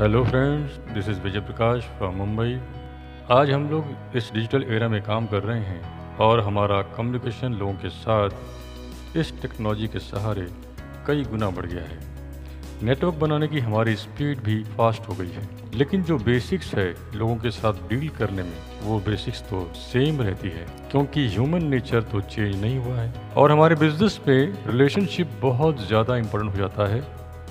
Hello friends this is Vijay Prakash from Mumbai आज हम लोग इस डिजिटल एरा में काम कर रहे हैं और हमारा कम्युनिकेशन लोगों के साथ, इस टेक्नोलॉजी के सहारे कई गुना बढ़ गया है। नेटवर्क बनाने की हमारी स्पीड भी फास्ट हो गई है। लेकिन जो बेसिक्स है लोगों के साथ डील करने में, वो बेसिक्स तो सेम रहती है, क्योंकि ह्यूमन नेचर तो चेंज नहीं हुआ है। और हमारे बिज़नेस में रिलेशनशिप बहुत ज़्यादा इंपॉर्टेंट हो जाता है।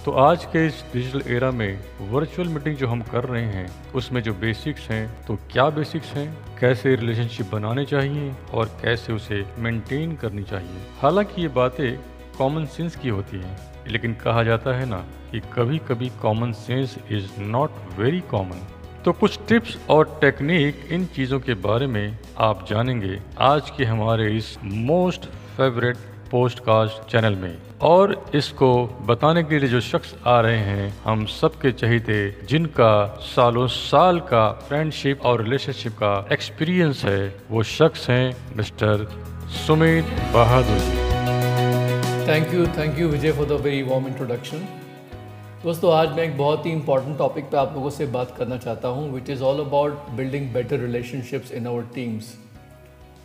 तो आज के इस डिजिटल एरा में वर्चुअल मीटिंग जो हम कर रहे हैं, उसमें जो बेसिक्स हैं तो क्या बेसिक्स हैं? कैसे रिलेशनशिप बनाने चाहिए और कैसे उसे मेंटेन करनी चाहिए? हालाँकि ये बातें कॉमन सेंस की होती हैं, लेकिन कहा जाता है ना कि कभी कभी common sense is not very common तो कुछ टिप्स और टेक्निक इन चीज़ों के बारे में आप जानेंगे आज के हमारे इस मोस्ट फेवरेट पोस्टकास्ट चैनल में। और इसको बताने के लिए जो शख्स आ रहे हैं, हम सबके चहीते, जिनका सालों साल का फ्रेंडशिप और रिलेशनशिप का एक्सपीरियंस है, वो शख्स हैं mister Sumit Bahadur. Thank you thank you Vijay for the very warm introduction दोस्तों, आज मैं एक बहुत ही इंपॉर्टेंट टॉपिक पे आप लोगों से बात करना चाहता हूँ which is all about building better relationships in our teams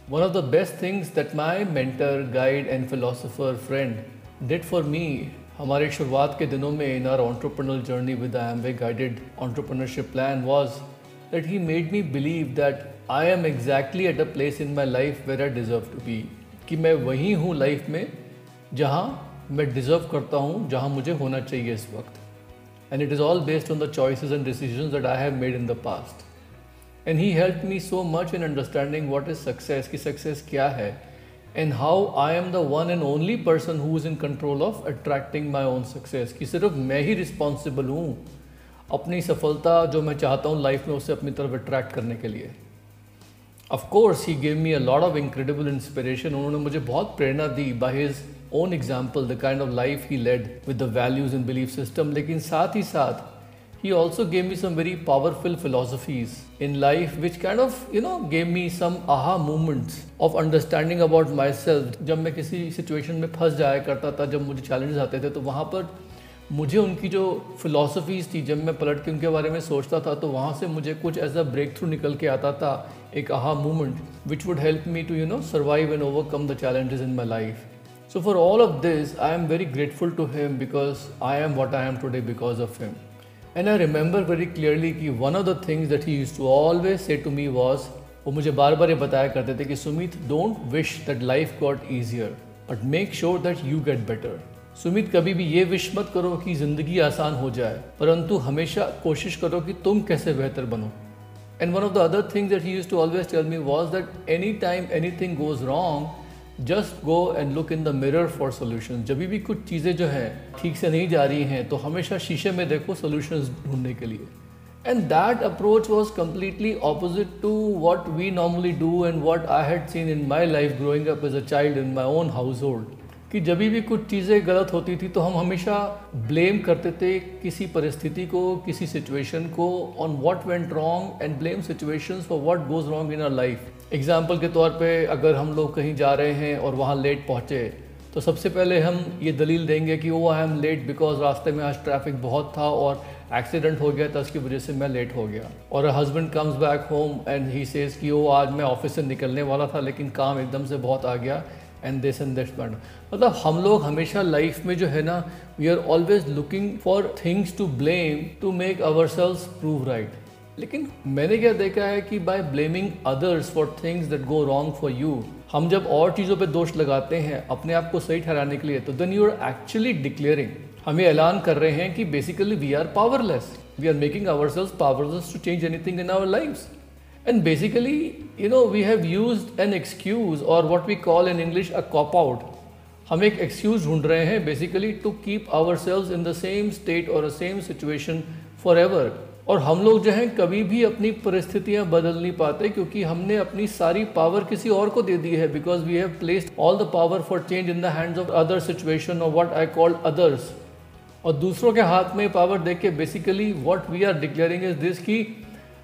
One of the best things that my mentor, guide and philosopher friend did for me हमारे शुरुआत के दिनों में in our entrepreneurial journey with the Amway guided entrepreneurship plan was that he made me believe that I am exactly at a place in my life where I deserve to be कि मैं वही हूँ life में जहाँ मैं deserve करता हूँ जहाँ मुझे होना चाहिए इस वक्त and it is all based on the choices and decisions that I have made in the past and he help me so much in understanding what is success की सक्सेस क्या है and how I am the one and only person who is in control of attracting my own success कि सिर्फ़ मैं ही responsible हूँ अपनी सफलता जो मैं चाहता हूँ लाइफ में उसे अपनी तरफ़ अट्रैक्ट करने के लिए। Of course he gave me a lot of incredible inspiration उन्होंने मुझे बहुत प्रेरणा दी by his own example the kind of life he led with the values in belief system लेकिन साथ ही साथ he also gave me some very powerful philosophies in life which kind of you know gave me some aha moments of understanding about myself जब मैं किसी situation में फंस जाया करता था जब मुझे चैलेंजेस आते थे तो वहाँ पर मुझे उनकी जो फिलोसफीज़ थी जब मैं पलट के उनके बारे में सोचता था तो वहाँ से मुझे कुछ ऐसा ब्रेक थ्रू निकल के आता था एक aha movement which would help me to you know survive and overcome the challenges in my life So for all of this, I am very grateful to him because I am what I am today because of him. And I remember very clearly कि one of the things that he use to always say to me was वो मुझे बार बार ये बताया करते थे कि, Sumit don't wish that life got easier but make sure that you get better Sumit, कभी भी ये विश मत करो कि ज़िंदगी आसान हो जाए, परंतु हमेशा कोशिश करो कि तुम कैसे बेहतर बनो। And one of the other things that he use to always tell me was that any time any thing goes wrong just go and look in the mirror for solution जब भी कुछ चीज़ें जो हैं ठीक से नहीं जा रही हैं तो हमेशा शीशे में देखो सोल्यूशन ढूँढने के लिए। And that approach was completely opposite to what we normally do and what I had seen in my life growing up as a child in my own household कि जब भी कुछ चीज़ें गलत होती थी तो हम हमेशा ब्लेम करते थे किसी परिस्थिति को, किसी सिचुएशन को on what went wrong and blame situation for what goes wrong in our life example के तौर पे अगर हम लोग कहीं जा रहे हैं और वहाँ लेट पहुँचे तो सबसे पहले हम ये दलील देंगे कि वो आई एम लेट बिकॉज़ रास्ते में आज ट्रैफ़िक बहुत था और एक्सीडेंट हो गया था उसकी वजह से मैं लेट हो गया। और husband comes back home and he says कि वो आज मैं ऑफ़िस से निकलने वाला था, लेकिन काम एकदम से बहुत आ गया and this and this matter मतलब हम लोग हमेशा लाइफ में जो है ना we are always looking for things to blame to make ourselves prove right लेकिन मैंने क्या देखा है कि by blaming others for things that go wrong for you हम जब और चीज़ों पे दोष लगाते हैं अपने आप को सही ठहराने के लिए तो then you are actually declaring हम ये ऐलान कर रहे हैं कि basically we are powerless we are making ourselves powerless to change anything in our life and basically you know we have use an excuse और what we call in English a cop out हम एक excuse ढूंढ रहे हैं basically to keep ourselves in the same state और same situation for ever और हम लोग जो हैं कभी भी अपनी परिस्थितियाँ बदल नहीं पाते क्योंकि हमने अपनी सारी पावर किसी और को दे दी है because we have placed all the power for change in the hands of other situation और व्हाट आई कॉल्ड अदर्स और दूसरों के हाथ में पावर देख के basically what we are declaring is this कि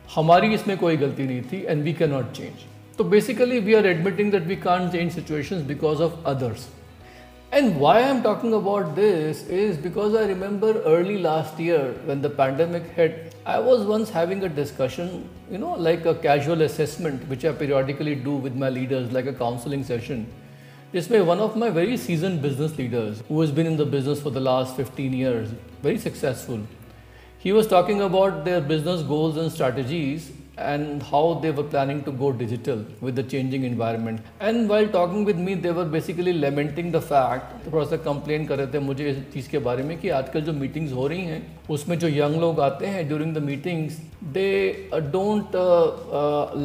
हमारी इसमें कोई गलती नहीं थी and we can not change तो basically we are admitting that we can change situation because of others And why I'm talking about this is because I remember early last year when the pandemic hit, I was once having a discussion, you know, like a casual assessment, which I periodically do with my leaders, like a counseling session. This way, one of my very seasoned business leaders who has been in the business for the last 15 years, very successful, he was talking about their business goals and strategies and how they were planning to go digital with the changing environment. And while talking with me, they were basically lamenting the fact, थोड़ा सा complain कर रहे थे मुझे इस चीज़ के बारे में कि आजकल जो मीटिंग्स हो रही हैं उसमें जो यंग लोग आते हैं during the meetings they don't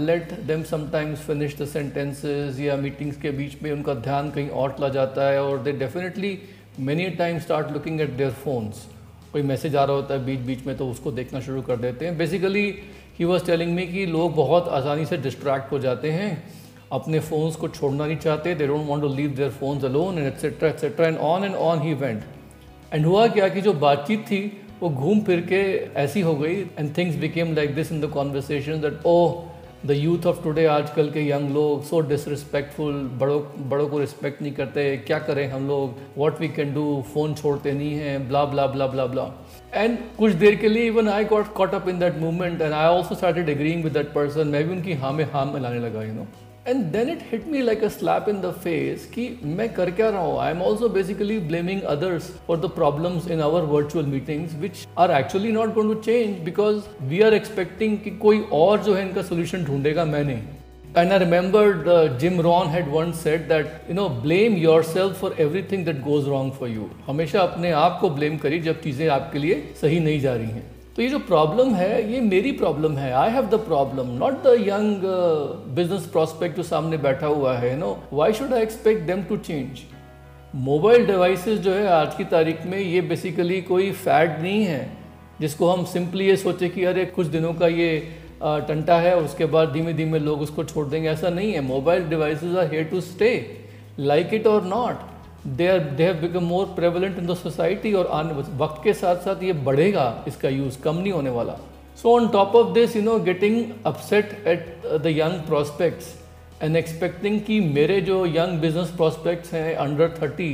let them sometimes finish the sentences या मीटिंग्स के बीच में उनका ध्यान कहीं और चला जाता है और they definitely many time start looking at their phones कोई मैसेज आ रहा होता है बीच बीच में तो उसको देखना शुरू कर देते हैं basically he was telling me कि लोग बहुत आसानी से डिस्ट्रैक्ट हो जाते हैं, अपने फ़ोन्स को छोड़ना नहीं चाहते they don't want to leave their phones alone and etcetera etcetera and on and on he event end हुआ क्या कि जो बातचीत थी, वो घूम फिर के ऐसी हो गई and things became like this in the conversation that oh the youth of today आजकल के यंग लोग सो डिसरिस्पेक्टफुल बड़ों बड़ों को रिस्पेक्ट नहीं करते। क्या करें हम लोग? What we can do phone छोड़ते नहीं हैं blah blah blah blah blah and कुछ देर के लिए even I got caught up in that movement and I also started agreeing with that person मैं भी उनकी हाँ में हाँ मिलाने लगा you know and then it hit me like a slap in the face कि मैं कर क्या रहा हूँ I am also basically blaming others for the problems in our virtual meetings which are actually not going to change because we are expecting कि कोई और जो है इनका सोल्यूशन ढूंढेगा मैं नहीं And I remembered uh, Jim Rohn had once said that, you know, blame yourself for everything that goes wrong for you. हमेशा अपने आप को blame करिए जब चीज़ें आपके लिए सही नहीं जा रही हैं तो ये जो प्रॉब्लम है, ये मेरी प्रॉब्लम है. I have the problem not the young business prospect जो सामने बैठा हुआ है no why should I expect them to change mobile devices जो है, आज की तारीख में ये बेसिकली कोई फैड नहीं है, जिसको हम सिंपली ये सोचे कि अरे, कुछ दिनों का ये टंटा है, उसके बाद धीमे धीमे लोग उसको छोड़ देंगे. ऐसा नहीं है. Mobile devices are here to stay like it और not they are they have become more prevalent in the society और आने वक्त के साथ साथ ये बढ़ेगा इसका यूज़ कम नहीं होने वाला। So on top of this you know getting upset at the young prospects and expecting कि मेरे जो यंग बिज़नेस प्रोस्पेक्ट्स हैं अंडर थर्टी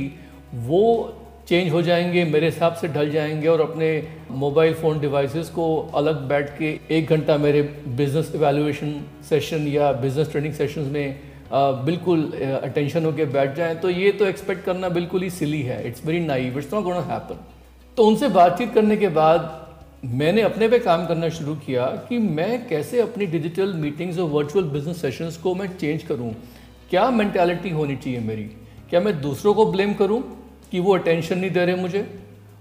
वो चेंज हो जाएँगे, मेरे हिसाब से ढल जाएँगे और अपने मोबाइल फ़ोन डिवाइसेस को अलग बैठ के एक घंटा मेरे बिज़नेस एवेल्युएशन सेशन या बिज़नेस ट्रेनिंग सेशंस में बिल्कुल अटेंशन होके बैठ जाएँ। तो ये तो एक्सपेक्ट करना बिल्कुल ही सिली है। It's very naive it's not gonna happen तो उनसे बातचीत करने के बाद मैंने अपने पे काम करना शुरू किया कि मैं कैसे अपनी डिजिटल मीटिंग्स और वर्चुअल बिज़नेस सेशंस को मैं चेंज करूँ? क्या मैंटेलिटी होनी चाहिए मेरी? क्या मैं दूसरों को ब्लेम करूँ कि वो अटेंशन नहीं दे रहे मुझे?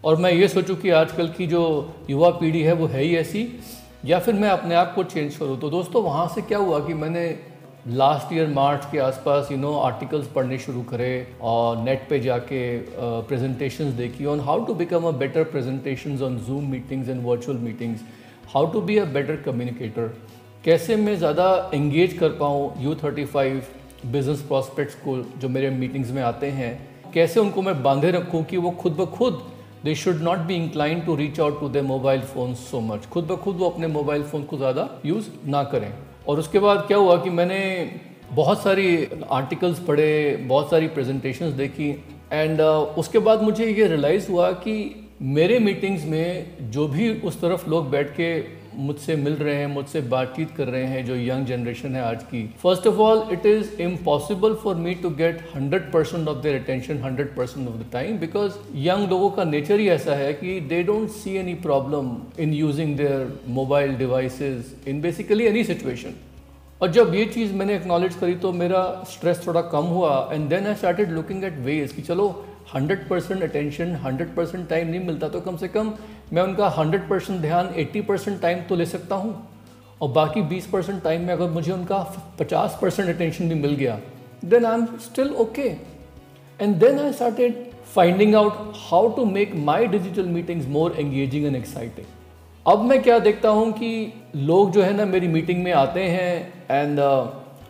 और मैं ये सोचूं कि आजकल की जो युवा पीढ़ी है वो है ही ऐसी, या फिर मैं अपने आप को चेंज करूँ? तो दोस्तों, वहाँ से क्या हुआ कि मैंने लास्ट ईयर मार्च के आसपास यू नो आर्टिकल्स पढ़ने शुरू करे और नेट पे जाके प्रेजेंटेशंस देखी on how to become a better presentations on Zoom meetings and virtual meetings how to be a better communicator कैसे मैं ज़्यादा इंगेज कर पाऊँ you thirty five business prospects को जो मेरे मीटिंग्स में आते हैं? कैसे उनको मैं बांधे रखूँ कि वो खुद ब खुद they should not be incline to reach out to the mobile phone so much खुद ब खुद वो अपने मोबाइल फ़ोन को ज़्यादा यूज़ ना करें। और उसके बाद क्या हुआ कि मैंने बहुत सारी आर्टिकल्स पढ़े बहुत सारी प्रेजेंटेशंस देखी एंड uh, उसके बाद मुझे ये रियलाइज़ हुआ कि मेरे मीटिंग्स में जो भी उस तरफ़ लोग बैठ के मुझसे मिल रहे हैं, मुझसे बातचीत कर रहे हैं जो यंग जनरेशन है आज की। First of all it is impossible for me to get hundred percent of their attention hundred percent of the time because young लोगों का नेचर ही ऐसा है कि they don't see any problem in using their mobile devices in basically any situation और जब ये चीज़ मैंने एक्नॉलेज करी तो मेरा स्ट्रेस थोड़ा कम हुआ and then I started looking at ways कि चलो hundred percent attention hundred percent time नहीं मिलता तो कम से कम मैं उनका हंड्रेड परसेंट ध्यान एट्टी परसेंट टाइम तो ले सकता हूँ। और बाकी बीस परसेंट टाइम में अगर मुझे उनका पचास परसेंट अटेंशन भी मिल गया then I am still okay and then I started finding out how to make my digital meetings more engaging and exciting अब मैं क्या देखता हूँ कि लोग जो है ना मेरी मीटिंग में आते हैं एंड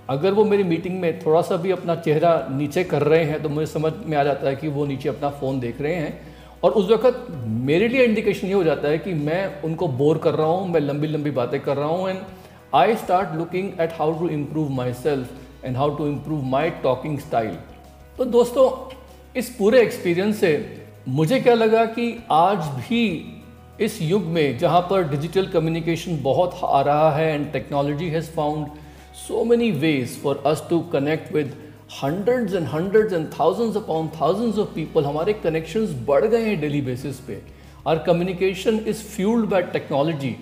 अगर वो मेरी मीटिंग में थोड़ा सा भी अपना चेहरा नीचे कर रहे हैं तो मुझे समझ में आ जाता है कि वो नीचे अपना फ़ोन देख रहे हैं। और उस वक्त मेरे लिए इंडिकेशन ये हो जाता है कि मैं उनको बोर कर रहा हूँ, मैं लंबी लंबी बातें कर रहा हूँ and I start looking at how to improve myself and how to improve my talking style तो दोस्तों, इस पूरे एक्सपीरियंस से मुझे क्या लगा कि आज भी इस युग में जहाँ पर डिजिटल कम्युनिकेशन बहुत आ रहा है and technology has found so many ways for us to connect with hundreds and hundreds and thousands upon thousands of people हमारे कनेक्शंस बढ़ गए हैं डेली बेसिस पे। और communication is fuelled by technology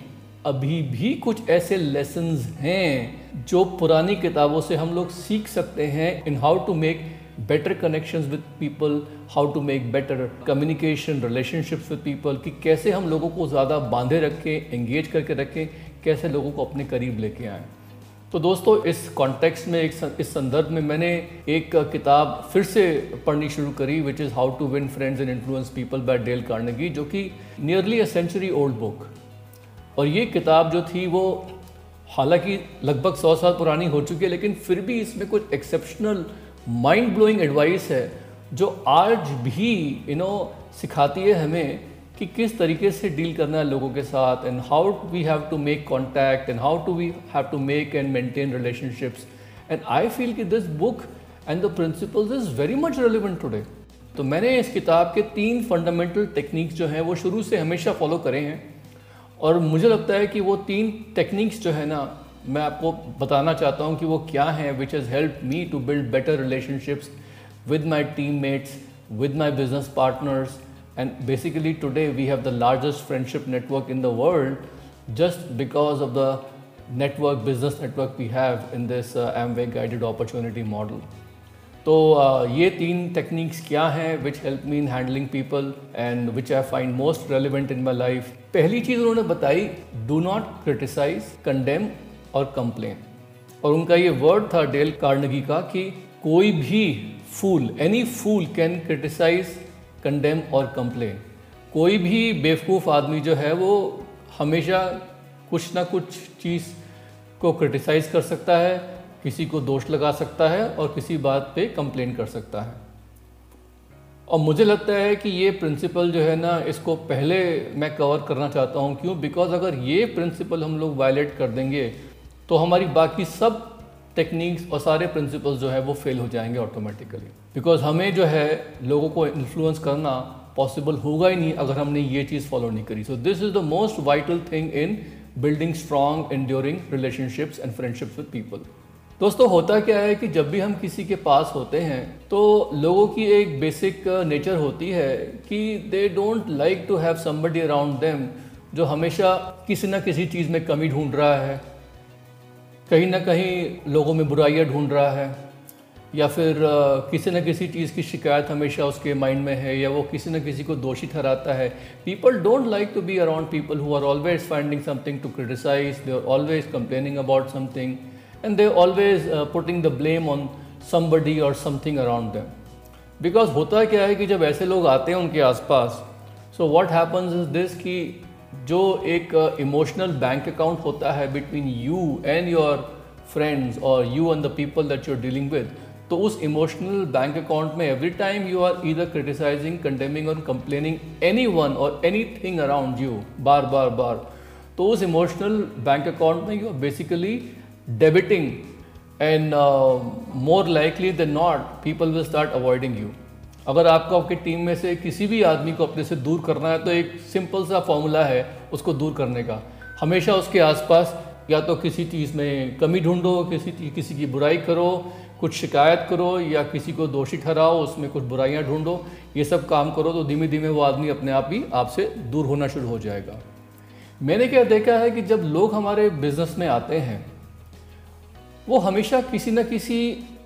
अभी भी कुछ ऐसे लेसन्स हैं जो पुरानी किताबों से हम लोग सीख सकते हैं in how to make better connections with people how to make better communication relationships with people कि कैसे हम लोगों को ज़्यादा बांधे रखें एंगेज करके रखें, कैसे लोगों को अपने करीब लेके आएँ। तो दोस्तों, इस कॉन्टेक्स्ट में एक इस संदर्भ में मैंने एक किताब फिर से पढ़नी शुरू करी which is how to win friends and influence people by Dale Carnegie जो कि nearly a century old book और ये किताब जो थी, वो हालाँकि लगभग सौ साल पुरानी हो चुकी है, लेकिन फिर भी इसमें कुछ एक्सेप्शनल माइंड ब्लोइंग एडवाइस है, जो आज भी यू नो सिखाती है हमें कि किस तरीके से डील करना है लोगों के साथ and how we have to make contact and how to we have to make and maintain relationships and I feel कि this book and the principles is very much relevant today तो मैंने इस किताब के तीन फंडामेंटल टेक्निक्स जो हैं, वो शुरू से हमेशा फॉलो करे हैं। और मुझे लगता है कि वो तीन टेक्निक्स जो है ना, मैं आपको बताना चाहता हूँ कि वो क्या हैं which has help me to build better relationships with my team mates with my business partners And basically today we have the largest friendship network in the world just because of the network, business network we have in this uh, Amway guided opportunity model. तो uh, ये तीन techniques क्या हैं which help me in handling people and which I find most relevant in my life पहली चीज़ उन्होंने बताई do not criticise condemn और कंप्लेन और उनका ये वर्ड था डेल कार्नगी का कि कोई भी fool any fool can criticise condemn और कंप्लेन कोई भी बेवकूफ़ आदमी जो है वो हमेशा कुछ ना कुछ चीज़ को क्रिटिसाइज़ कर सकता है, किसी को दोष लगा सकता है और किसी बात पे कंप्लेन कर सकता है। और मुझे लगता है कि ये प्रिंसिपल जो है ना, इसको पहले मैं कवर करना चाहता हूँ। क्यों? बिकॉज़ अगर ये प्रिंसिपल हम लोग वायलेट कर देंगे तो हमारी बाकी सब टेक्निक्स और सारे प्रिंसिपल्स जो है वो फेल हो जाएँगे ऑटोमेटिकली बिकॉज़ हमें जो है लोगों को इन्फ्लुएंस करना पॉसिबल होगा ही नहीं अगर हमने ये चीज़ फॉलो नहीं करी. So this is the most vital thing in building strong enduring relationships and friendships with people दोस्तों, होता क्या है कि जब भी हम किसी के पास होते हैं तो लोगों की एक बेसिक नेचर होती है कि they don't like to have somebody around them जो हमेशा किसी ना किसी चीज़ में कमी ढूंढ रहा है कहीं ना कहीं लोगों में बुराइयाँ ढूंढ रहा है, या फिर किसी न किसी चीज़ की शिकायत हमेशा उसके माइंड में है, या वो किसी न किसी को दोषी ठहराता है। People don't like to be around people who are always finding something to criticise they are always complaining about something and they always putting the blame on somebody और समथिंग अराउंड दैम बिकॉज़ होता क्या है कि जब ऐसे लोग आते हैं उनके आसपास so what happens is this कि जो एक इमोशनल बैंक अकाउंट होता है between you and your friends और you and the people that you are dealing with तो उस इमोशनल बैंक अकाउंट में एवरी टाइम यू आर इधर क्रिटिसाइजिंग कंडेमिंग और कंप्लेनिंग एनी वन और एनी थिंग अराउंड यू बार बार बार तो उस इमोशनल बैंक अकाउंट में you are basically debiting and more likely than not people will start avoiding you अगर आपको आपकी टीम में से किसी भी आदमी को अपने से दूर करना है तो एक सिंपल सा फॉर्मूला है उसको दूर करने का। हमेशा उसके आसपास या तो किसी चीज़ में कमी ढूंढो, किसी किसी की बुराई करो, कुछ शिकायत करो या किसी को दोषी ठहराओ, उसमें कुछ बुराइयाँ ढूंढो, ये सब काम करो तो धीमे धीमे वो आदमी अपने आप ही आपसे दूर होना शुरू हो जाएगा। मैंने क्या देखा है कि जब लोग हमारे बिज़नेस में आते हैं, वो हमेशा किसी न किसी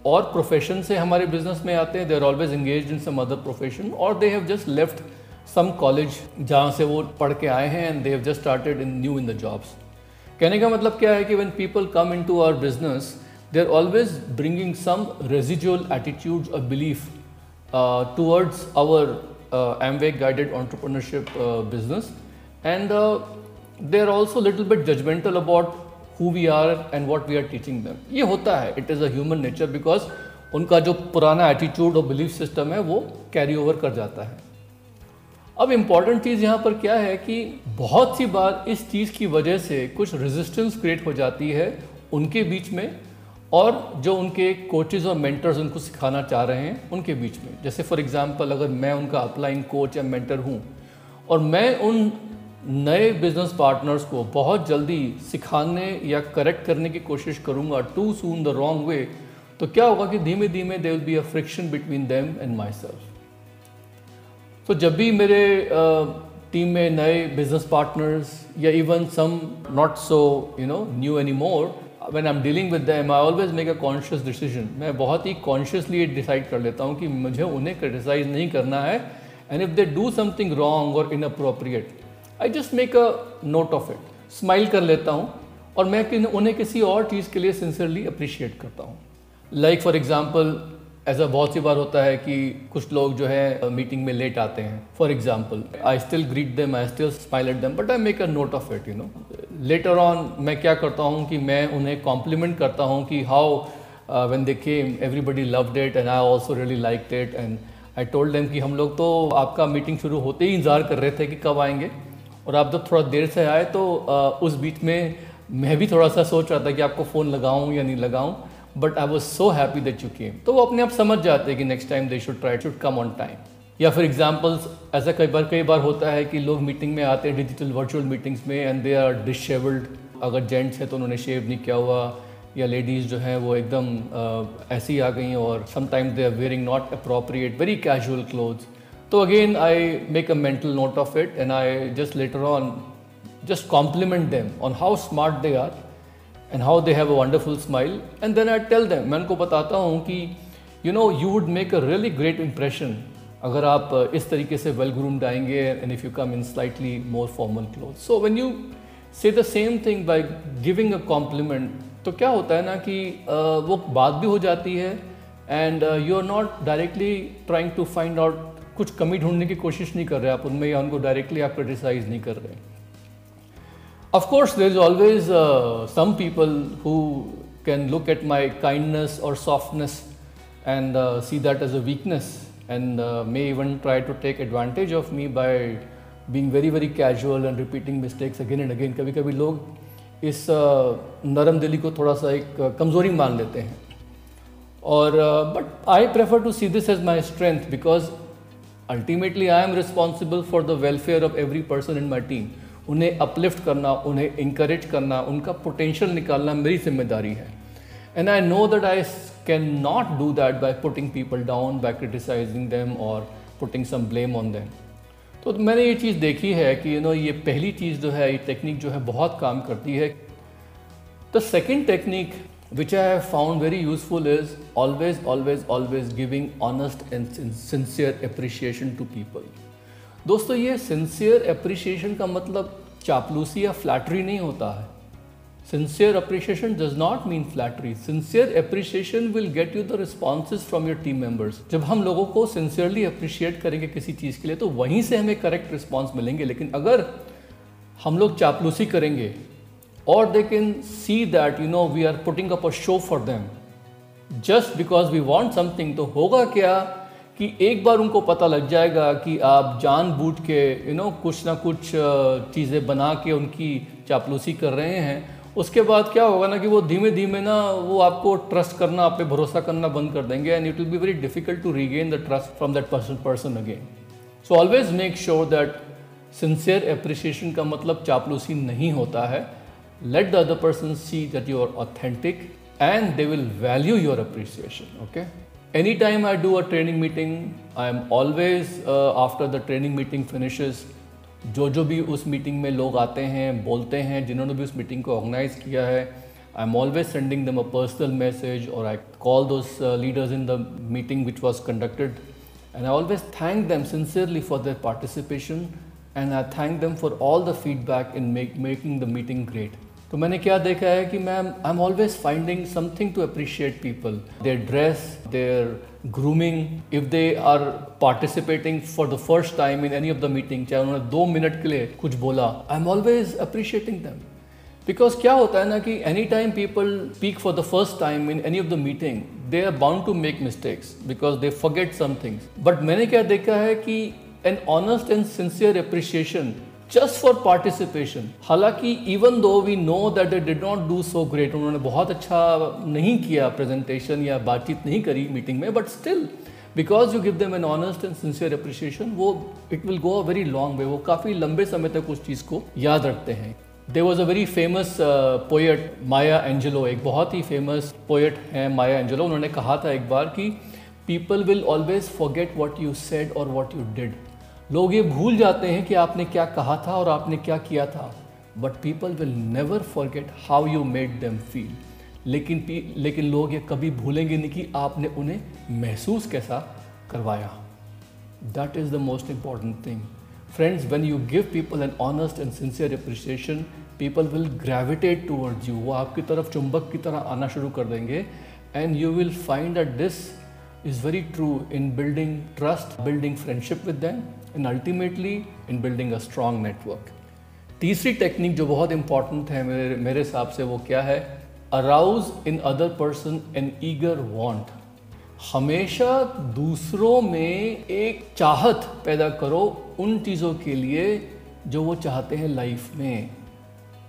और प्रोफेशन से हमारे बिज़नेस में आते हैं they are always engage in some other profession और they have just left some college जहाँ से वो पढ़ के आए हैं and they have just started in new in the jobs कहने का मतलब क्या है कि when people come in to our business they are always bringing some residual attitude और belief towards our entrepreneurship uh, business and uh, they are also a little bit judgmental about who we are and what we are teaching them ये होता है. It is a human nature because उनका जो पुराना attitude और belief system है, वो carry over कर जाता है. अब इंपॉर्टेंट चीज़ यहाँ पर क्या है कि बहुत सी बार इस चीज़ की वजह से कुछ रेजिस्टेंस क्रिएट हो जाती है उनके बीच में और जो उनके कोचेज़ और मेंटर्स उनको सिखाना चाह रहे हैं उनके बीच में. जैसे फॉर एग्ज़ाम्पल अगर मैं उनका अपलाइन कोच या मेंटर हूँ और मैं उन नए बिज़नेस पार्टनर्स को बहुत जल्दी सिखाने या करेक्ट करने की कोशिश करूँगा to soon the wrong way तो क्या होगा कि धीमे धीमे they will be a friction between them and myself तो जब भी मेरे टीम में नए बिज़नेस पार्टनर्स या even some not so you know new anymore when I am dealing with them I always make a conscious decision मैं बहुत ही कॉन्शियसली डिसाइड कर लेता हूँ कि मुझे उन्हें क्रिटिसाइज नहीं करना है and if they do something wrong और inappropriate I just make a note of it smile कर लेता हूँ और मैं कि, उन्हें किसी और चीज़ के लिए सिंसियरली अप्रिशिएट करता हूँ। लाइक फॉर एग्ज़ाम्पल ऐसा बहुत सी बार होता है कि कुछ लोग जो है मीटिंग में लेट आते हैं। For example I still greet them I still smile at them but I make a note of it you know later on मैं क्या करता हूँ कि मैं उन्हें कॉम्प्लीमेंट करता हूँ कि how when they came everybody love that and I also really like that and I told them कि हम लोग तो आपका मीटिंग शुरू होते ही इंतज़ार कर रहे थे कि कब आएँगे। और आप जब थोड़ा देर से आए तो उस बीच में मैं भी थोड़ा सा सोच रहा था कि आपको फ़ोन लगाऊँ या नहीं लगाऊँ but I was so happy that you came तो वो अपने आप समझ जाते हैं कि next time they should try should come on time या फिर एग्जाम्पल्स ऐसा कई बार कई बार होता है कि लोग मीटिंग में आते हैं डिजिटल वर्चुअल मीटिंग्स में एंड दे आर डिशेबल्ड अगर जेंट्स हैं तो उन्होंने शेव नहीं किया हुआ, या लेडीज़ जो हैं वो एकदम ऐसी आ गई और sometimes they are wearing not appropriate very casual clothes तो again I make a mental note of it and I just later on just compliment them on how smart they are and how they have a wonderful smile and then I tell them मैं उनको बताता हूँ कि you know you would make a really great impression अगर आप इस तरीके से well groomed आएंगे and if you come in slightly more formal clothes so when you say the same thing by giving a compliment तो क्या होता है ना कि uh, वो बात भी हो जाती है and you are not directly trying to find out कुछ कमी ढूँढने की कोशिश नहीं कर रहे आप उनमें या उनको डायरेक्टली आप क्रिटिसाइज नहीं कर रहे। Of course there is always some people who can look at my kindness और softness and see that is a weakness and may even try to take advantage of me by being very very casual and repeating mistakes again and again कभी कभी लोग इस uh, नरम दिली को थोड़ा सा एक uh, कमज़ोरी मान लेते हैं। और but I prefer to see this as my strength because ultimately I am responsible for the welfare of every person in my team उन्हें अपलिफ्ट करना, उन्हें इंकरेज करना, उनका पोटेंशियल निकालना मेरी ज़िम्मेदारी है। And I know that I can not do that by putting people down by criticising them और putting some blame on them तो मैंने ये चीज़ देखी है कि यू नो ये पहली चीज़ जो है, ये टेक्निक जो है बहुत काम करती है। The second technique which I have found very useful is always always always giving honest and sincere appreciation to people दोस्तों, ये सिंसियर अप्रिशिएशन का मतलब चापलूसी या फ्लैटरी नहीं होता है। Sincere appreciation does not mean flattery sincere appreciation will get you the responses from your team members जब हम लोगों को सिंसियरली अप्रिशिएट करेंगे किसी चीज़ के लिए तो वहीं से हमें करेक्ट रिस्पॉन्स मिलेंगे। लेकिन अगर हम लोग चापलूसी करेंगे और they can see that you know we are putting up a show for them just because we want something तो होगा क्या कि एक बार उनको पता लग जाएगा कि आप जान बूझ के यू नो कुछ ना कुछ चीज़ें बना के उनकी चापलूसी कर रहे हैं। उसके बाद क्या होगा ना कि वो धीमे धीमे ना वो आपको ट्रस्ट करना, आप पे भरोसा करना बंद कर देंगे and it will be very difficult to regain the trust from that person person again so always make sure that sincere appreciation का मतलब चापलूसी नहीं होता है। Let the other person see that you are authentic and they will value your appreciation okay Anytime I do a training meeting, I am always uh, after the training meeting finishes जो जो भी उस meeting में लोग आते हैं बोलते हैं जिन्होंने भी उस मीटिंग को ऑर्गेनाइज किया है आई एम ऑलवेज सेंडिंग दम अ पर्सनल मैसेज और I call those leaders in the meeting which was conducted and I always thank them sincerely for their participation and I thank them for all the feedback in make, making the meeting great. तो मैंने क्या देखा है कि ma'am I am always finding something to appreciate people their dress their grooming if they are participating for the first time in any of the meeting चाहे उन्होंने दो minute के लिए कुछ बोला I am always appreciating them because क्या होता है ना कि any time people speak for the first time in any of the meeting they are bound to make mistakes because they forget some things but मैंने क्या देखा है कि an honest and sincere appreciation just for participation हालाँकि even though we know that they did not do so great उन्होंने बहुत अच्छा नहीं किया प्रेजेंटेशन या बातचीत नहीं करी मीटिंग में but still because you give them an honest and sincere appreciation वो it will go a very long way वो काफ़ी लंबे समय तक उस चीज़ को याद रखते हैं। They was a very famous poet Maya Angelou एक बहुत ही फ़ेमस पोएट हैं माया एंजलो उन्होंने कहा था एक बार कि people will always forget what you said और वॉट यू डिड लोग ये भूल जाते हैं कि आपने क्या कहा था और आपने क्या किया था। But people will never forget how you made them feel लेकिन लेकिन लोग ये कभी भूलेंगे नहीं कि आपने उन्हें महसूस कैसा करवाया। That is the most important thing friends when you give people an honest and sincere appreciation people will gravitate towards you वो आपकी तरफ़ चुंबक की तरह आना शुरू कर देंगे। And you will find that this is very true in building trust building friendship with them, and ultimately in building a strong network तीसरी टेक्निक जो बहुत इंपॉर्टेंट है मेरे मेरे हिसाब से वो क्या है? Arouse in other person an eager want हमेशा दूसरों में एक चाहत पैदा करो उन चीज़ों के लिए जो वो चाहते हैं लाइफ में।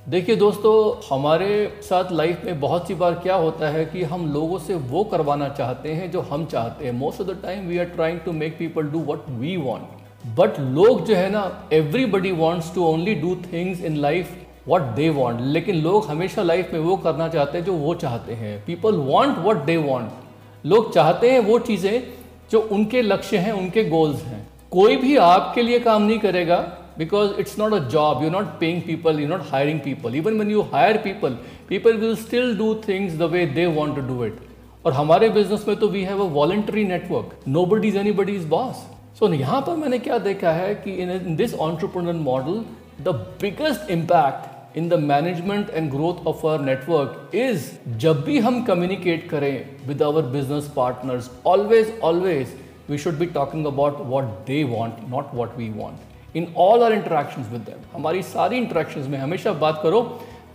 देखिए दोस्तों, हमारे साथ लाइफ में बहुत सी बार क्या होता है कि हम लोगों से वो करवाना चाहते हैं जो हम चाहते हैं। Most of the time we are trying to make people do what we want but लोग जो है ना everybody wants to only do things in life what they want लेकिन लोग हमेशा लाइफ में वो करना चाहते हैं जो वो चाहते हैं। People want what they want लोग चाहते हैं वो चीज़ें जो उनके लक्ष्य हैं, उनके गोल्स हैं। कोई भी आपके लिए काम नहीं करेगा because it's not a job. You're not paying people, you're not hiring people. Even when you hire people people will still do things the way they want to do it. और हमारे बिज़नेस में तो we have a voluntary network nobody is anybody is boss so so, यहाँ पर मैंने क्या देखा है कि in this entrepreneur model the biggest impact in the management and growth of our network is जब भी हम कम्युनिकेट करें with our business partners always always we should be talking about what they want not what we want in all our interaction with them हमारी सारी interaction में हमेशा बात करो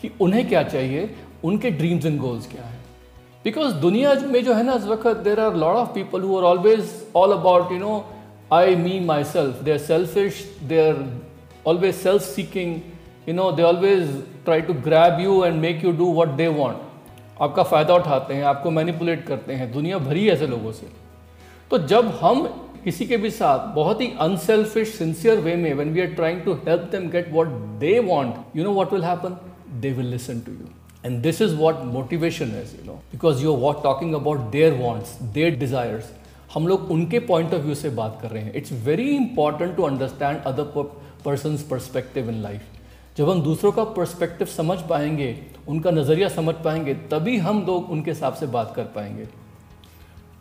कि उन्हें क्या चाहिए उनके ड्रीम्स एंड गोल्स क्या है। बिकॉज़ दुनिया में जो है ना इस वक्त there are lot of people who are always all about you know I me myself they are always self seeking you know they always try to grab you and make you do what they want आपका फ़ायदा उठाते हैं, आपको manipulate करते हैं, दुनिया भरी ऐसे लोगों से। तो जब हम किसी के भी साथ बहुत ही अनसेल्फिश सिंसियर वे में when we are trying to help them get what they want you know what will happen they will listen to you and this is what motivation is you know because you are what talking about their wants their desires हम लोग उनके point of view से बात कर रहे हैं। It's very important to understand other person perspective in life जब हम दूसरों का पर्सपेक्टिव समझ पाएँगे, उनका नज़रिया समझ पाएँगे, तभी हम लोग उनके हिसाब से बात कर पाएँगे।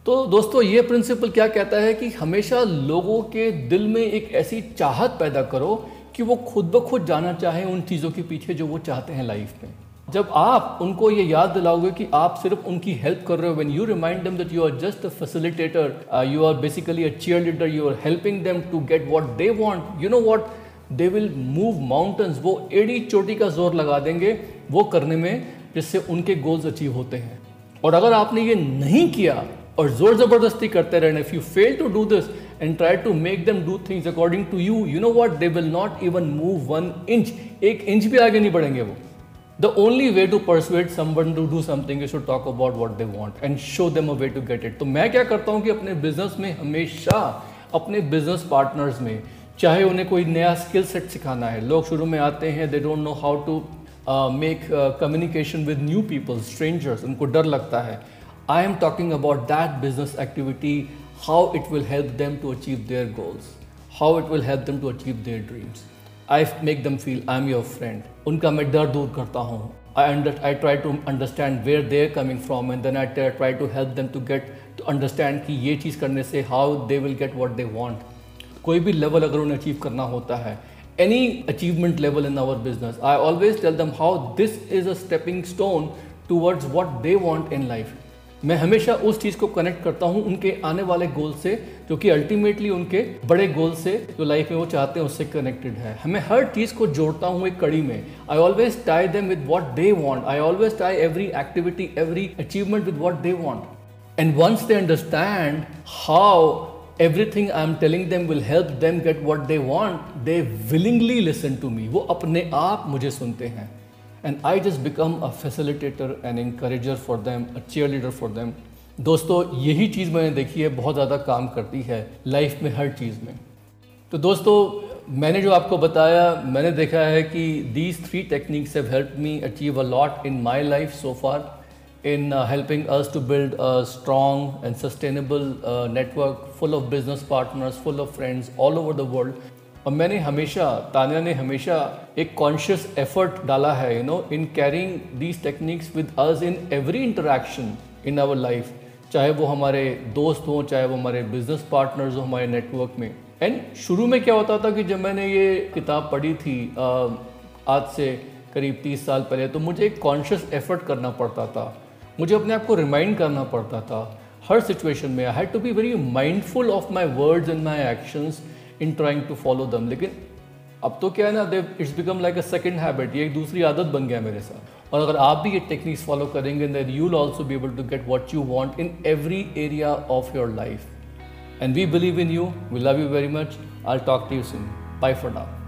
तो दोस्तों, ये प्रिंसिपल क्या कहता है कि हमेशा लोगों के दिल में एक ऐसी चाहत पैदा करो कि वो खुद ब खुद जाना चाहें उन चीज़ों के पीछे जो वो चाहते हैं लाइफ में। जब आप उनको ये याद दिलाओगे कि आप सिर्फ़ उनकी हेल्प कर रहे हो when you remind them that you are just a facilitator you are basically a cheerleader you are helping them to get what they want you know what they will move mountains वो एड़ी चोटी का ज़ोर लगा देंगे वो करने में जिससे उनके गोल्स अचीव होते हैं। और अगर आपने ये नहीं किया और ज़ोर ज़बरदस्ती करते रहना if you fail to do this and try to make them do things according to you you know what they will not even move one inch एक इंच भी आगे नहीं बढ़ेंगे वो। The only way to persuade someone to do is to talk about what they want and show them a way to get it तो मैं क्या करता हूँ कि अपने बिज़नेस में हमेशा, अपने बिज़नेस पार्टनर्स में, चाहे उन्हें कोई नया स्किल सेट सिखाना है, लोग शुरू में आते हैं they don't know how to make communication with new people strangers उनको डर लगता है। I am talking about that business activity how it will help them to achieve their goals how it will help them to achieve achieve their dreams. I make them feel I'm your friend. उनका मैं डर दूर करता हूँ under, I try to understand where they're coming from and then I try to help them to get to understand कि ये चीज़ करने से how they will get what they want. कोई भी लेवल अगर उन्हें अचीव करना होता है any achievement level in our business, I always tell them how this is a stepping stone towards what they want in life. मैं हमेशा उस चीज़ को कनेक्ट करता हूँ उनके आने वाले गोल से जो कि अल्टीमेटली उनके बड़े गोल से जो लाइफ में वो चाहते हैं उससे कनेक्टेड है हमें हर चीज़ को जोड़ता हूँ एक कड़ी में I always tie them with what they want I always tie every activity every achievement with what they want and once they understand how everything I'm telling them will help them get what they want, they willingly listen to me. वो अपने आप मुझे सुनते हैं. And I just become a facilitator, an encourager for them, a cheerleader for them. दोस्तों, यही चीज़ मैंने देखी है, बहुत ज़्यादा काम करती है लाइफ में हर चीज़ में। तो दोस्तों, मैंने जो आपको बताया, मैंने देखा है कि these three techniques have help me achieve a lot in my life so far in helping helping to build a strong and sustainable network full of business partners full of friends all over the world और मैंने हमेशा, तानिया ने हमेशा एक conscious effort डाला है you know in carrying these techniques with us in every interaction in our life चाहे वो हमारे दोस्त हों, चाहे वो हमारे बिज़नेस पार्टनर्स हों, हमारे नेटवर्क में। एंड शुरू में क्या होता था कि जब मैंने ये किताब पढ़ी थी आज से करीब तीस साल पहले तो मुझे एक कॉन्शियस एफर्ट करना पड़ता था। मुझे अपने आप को रिमाइंड करना पड़ता था। हर सिचुएशन में I had to be very mindful of my words and my actions in trying to follow them लेकिन अब तो क्या है ना they it's become like a second habit ये एक दूसरी आदत बन गया मेरे साथ। और अगर आप भी ये टेक्निक्स फॉलो करेंगे then you will also be able to get what you want in every area of your life and we believe in you we love you very much I talk to you soon bye for now